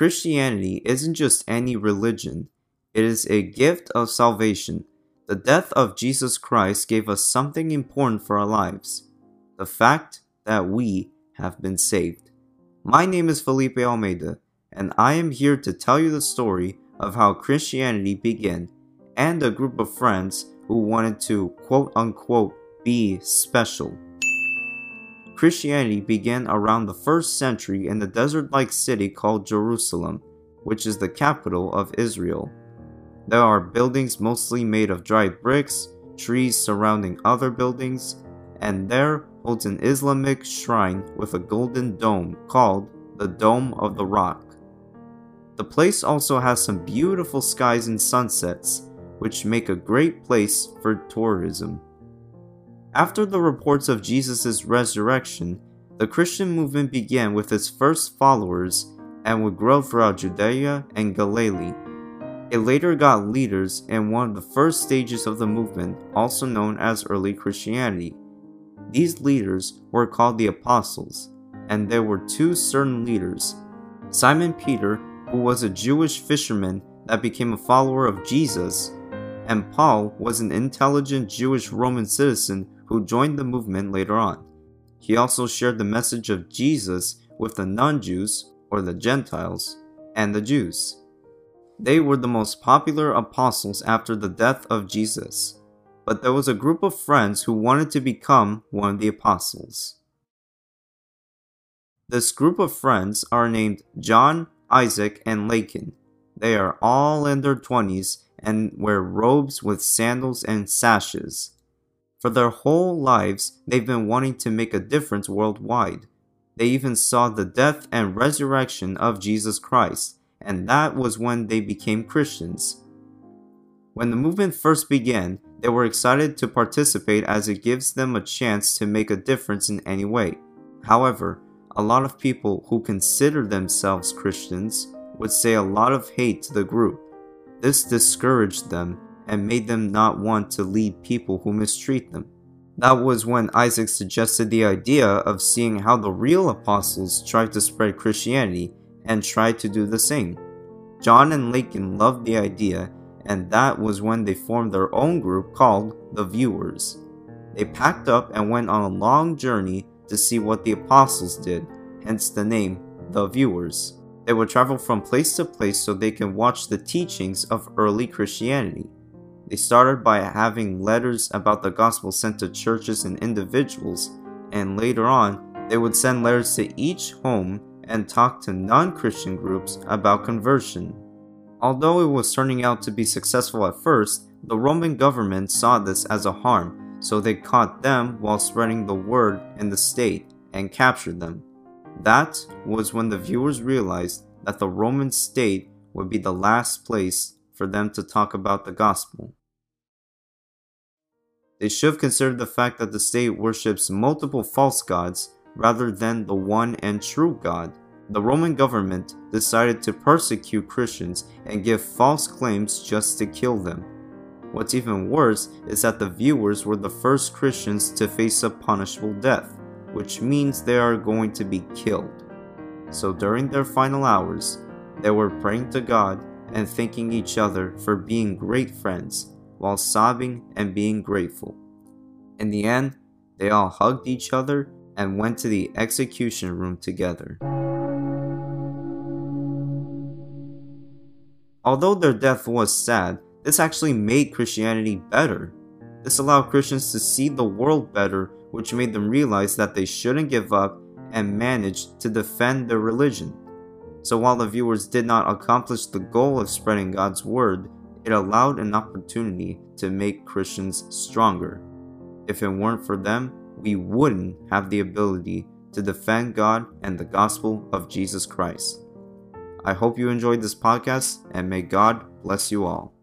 Christianity isn't just any religion, it is a gift of salvation. The death of Jesus Christ gave us something important for our lives the fact that we have been saved. My name is Felipe Almeida, and I am here to tell you the story of how Christianity began and a group of friends who wanted to quote unquote be special. Christianity began around the first century in the desert like city called Jerusalem, which is the capital of Israel. There are buildings mostly made of dried bricks, trees surrounding other buildings, and there holds an Islamic shrine with a golden dome called the Dome of the Rock. The place also has some beautiful skies and sunsets, which make a great place for tourism. After the reports of Jesus' resurrection, the Christian movement began with its first followers and would grow throughout Judea and Galilee. It later got leaders in one of the first stages of the movement, also known as early Christianity. These leaders were called the Apostles, and there were two certain leaders Simon Peter, who was a Jewish fisherman that became a follower of Jesus, and Paul was an intelligent Jewish Roman citizen who joined the movement later on. He also shared the message of Jesus with the non Jews, or the Gentiles, and the Jews. They were the most popular apostles after the death of Jesus, but there was a group of friends who wanted to become one of the apostles. This group of friends are named John, Isaac, and Lakin. They are all in their 20s and wear robes with sandals and sashes. For their whole lives, they've been wanting to make a difference worldwide. They even saw the death and resurrection of Jesus Christ, and that was when they became Christians. When the movement first began, they were excited to participate as it gives them a chance to make a difference in any way. However, a lot of people who consider themselves Christians would say a lot of hate to the group. This discouraged them and made them not want to lead people who mistreat them. That was when Isaac suggested the idea of seeing how the real apostles tried to spread Christianity and tried to do the same. John and Lakin loved the idea, and that was when they formed their own group called the Viewers. They packed up and went on a long journey to see what the apostles did, hence the name The Viewers. They would travel from place to place so they can watch the teachings of early Christianity. They started by having letters about the gospel sent to churches and individuals, and later on, they would send letters to each home and talk to non Christian groups about conversion. Although it was turning out to be successful at first, the Roman government saw this as a harm, so they caught them while spreading the word in the state and captured them. That was when the viewers realized that the Roman state would be the last place for them to talk about the gospel. They should have considered the fact that the state worships multiple false gods rather than the one and true God. The Roman government decided to persecute Christians and give false claims just to kill them. What's even worse is that the viewers were the first Christians to face a punishable death, which means they are going to be killed. So during their final hours, they were praying to God and thanking each other for being great friends while sobbing and being grateful. In the end, they all hugged each other and went to the execution room together. Although their death was sad, this actually made Christianity better. This allowed Christians to see the world better, which made them realize that they shouldn't give up and managed to defend their religion. So while the viewers did not accomplish the goal of spreading God's word, it allowed an opportunity to make Christians stronger. If it weren't for them, we wouldn't have the ability to defend God and the gospel of Jesus Christ. I hope you enjoyed this podcast and may God bless you all.